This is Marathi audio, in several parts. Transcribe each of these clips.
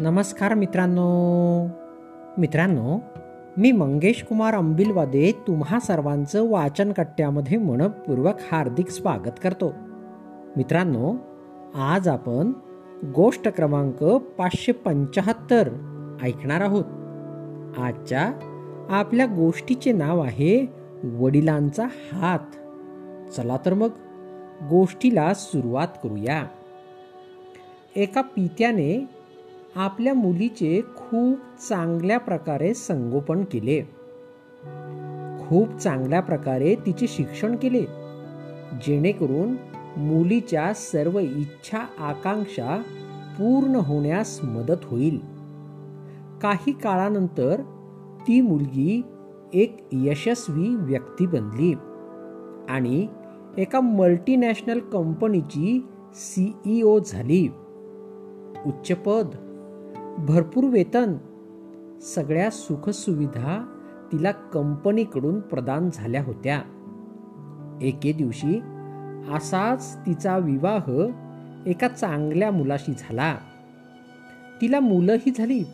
नमस्कार मित्रांनो. मित्रांनो मी मंगेश कुमार अंबिलवादे तुम्हा सर्वांचं वाचन कट्ट्यामध्ये मनपूर्वक हार्दिक स्वागत करतो. मित्रांनो आज आपण गोष्ट क्रमांक पाचशे पंचाहत्तर ऐकणार आहोत. आजच्या आपल्या गोष्टीचे नाव आहे वडिलांचा हात. चला तर मग गोष्टीला सुरुवात करूया. एका पित्याने आपल्या मुलीचे खूप चांगल्या प्रकारे संगोपन केले. खूप चांगल्या प्रकारे तिचे शिक्षण केले. जेणेकरून मुलीच्या सर्व इच्छा आकांक्षा पूर्ण होण्यास मदत होईल. काही काळानंतर ती मुलगी एक यशस्वी व्यक्ती बनली आणि एका मल्टीनॅशनल कंपनीची सीईओ झाली. उच्चपद भरपूर वेतन. सगळ्या सुखसुविधा तिला कंपनीकडून प्रदान झाल्या होत्या. एके दिवशी असाच तिचा विवाह एका चांगल्या मुलाशी झाला. तिला मुलंही झाली.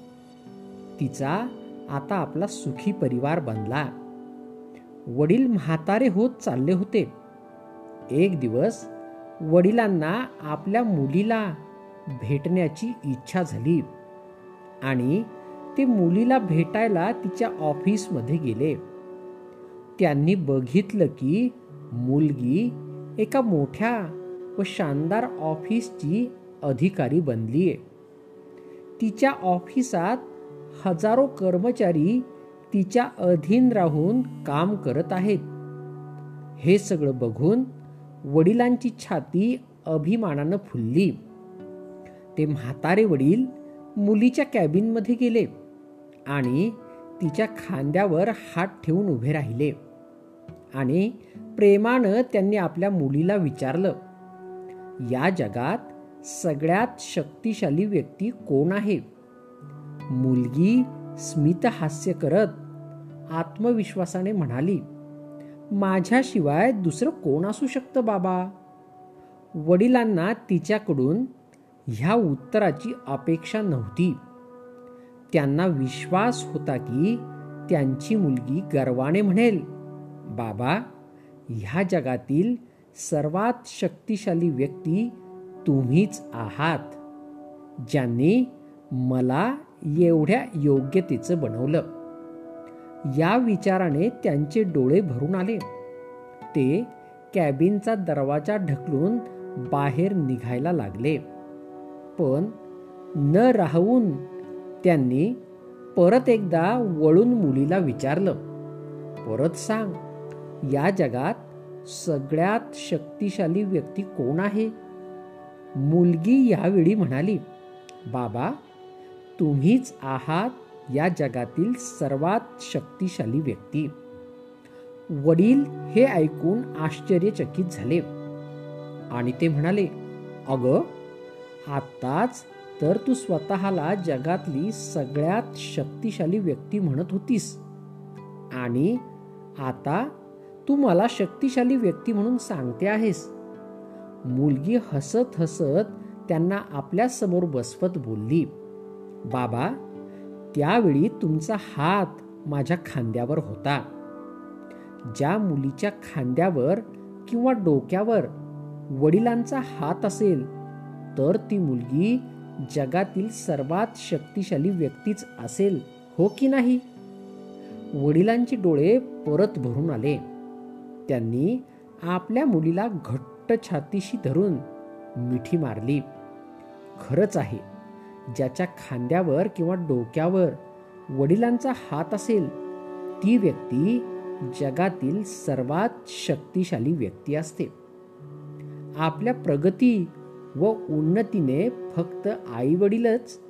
तिचा आता आपला सुखी परिवार बनला. वडील म्हातारे होत चालले होते. एक दिवस वडिलांना आपल्या मुलीला भेटण्याची इच्छा झाली. आणि ते मुलीला भेटायला तिच्या ऑफिसमध्ये गेले. त्यांनी बघितलं की मुलगी एका मोठ्या व शानदार ऑफिसची अधिकारी बनली आहे तिच्या ऑफिसात हजारो कर्मचारी तिच्या अधीन राहून काम करत आहेत. हे सगळं बघून वडिलांची छाती अभिमानानं फुलली. ते म्हातारे वडील मुलीच्या कॅबिनमध्ये गेले आणि तिच्या खांद्यावर हात ठेवून उभे राहिले. आणि प्रेमानं त्यांनी आपल्या मुलीला विचारलं या जगात सगळ्यात शक्तिशाली व्यक्ती कोण आहे? मुलगी स्मित हास्य करत आत्मविश्वासाने म्हणाली माझ्याशिवाय दुसरं कोण असू शकतं बाबा? वडिलांना तिच्याकडून ह्या उत्तराची अपेक्षा नव्हती. त्यांना विश्वास होता की त्यांची मुलगी गर्वाने म्हणेल बाबा ह्या जगातील सर्वात शक्तिशाली व्यक्ती तुम्हीच आहात ज्यांनी मला एवढ्या योग्यतेचं बनवलं. या विचाराने त्यांचे डोळे भरून आले. ते कॅबिनचा दरवाजा ढकलून बाहेर निघायला लागले. पण न राहून त्यांनी परत एकदा वळून मुलीला विचारलं परत सांग या जगात सगळ्यात शक्तिशाली व्यक्ती कोण आहे? मुलगी यावेळी म्हणाली बाबा तुम्हीच आहात या जगातील सर्वात शक्तिशाली व्यक्ती. वडील हे ऐकून आश्चर्यचकित झाले आणि ते म्हणाले अगं आत्ताच तर तू स्वतःला जगातली सगळ्यात शक्तिशाली व्यक्ती म्हणत होतीस. आणि आता तू मला शक्तिशाली व्यक्ती म्हणून सांगते आहेस. मुलगी हसत हसत त्यांना आपल्यासमोर बसवत बोलली बाबा त्यावेळी तुमचा हात माझ्या खांद्यावर होता. ज्या मुलीच्या खांद्यावर किंवा डोक्यावर वडिलांचा हात असेल तर ती मुलगी जगातील सर्वात शक्तिशाली व्यक्तीच असेल हो की नाही? वडिलांचे डोळे परत भरून आले. त्यांनी आपल्या मुलीला घट्ट छातीशी धरून मिठी मारली. खरंच आहे ज्याच्या खांद्यावर किंवा डोक्यावर वडिलांचा हात असेल ती व्यक्ती जगातील सर्वात शक्तिशाली व्यक्ती असते. आपल्या प्रगती व उन्नतीने फक्त आई वडीलच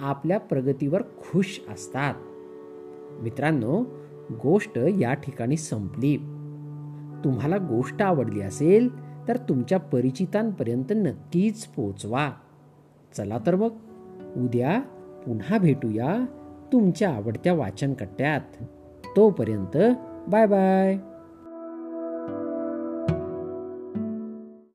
आपल्या प्रगतीवर खुश असतात. मित्रांनो गोष्ट या ठिकाणी संपली. तुम्हाला गोष्ट आवडली असेल तर तुमच्या परिचितांपर्यंत नक्कीच पोचवा चला तर मग उद्या पुन्हा भेटूया तुमच्या आवडत्या वाचनकट्ट्यात. तोपर्यंत बाय बाय.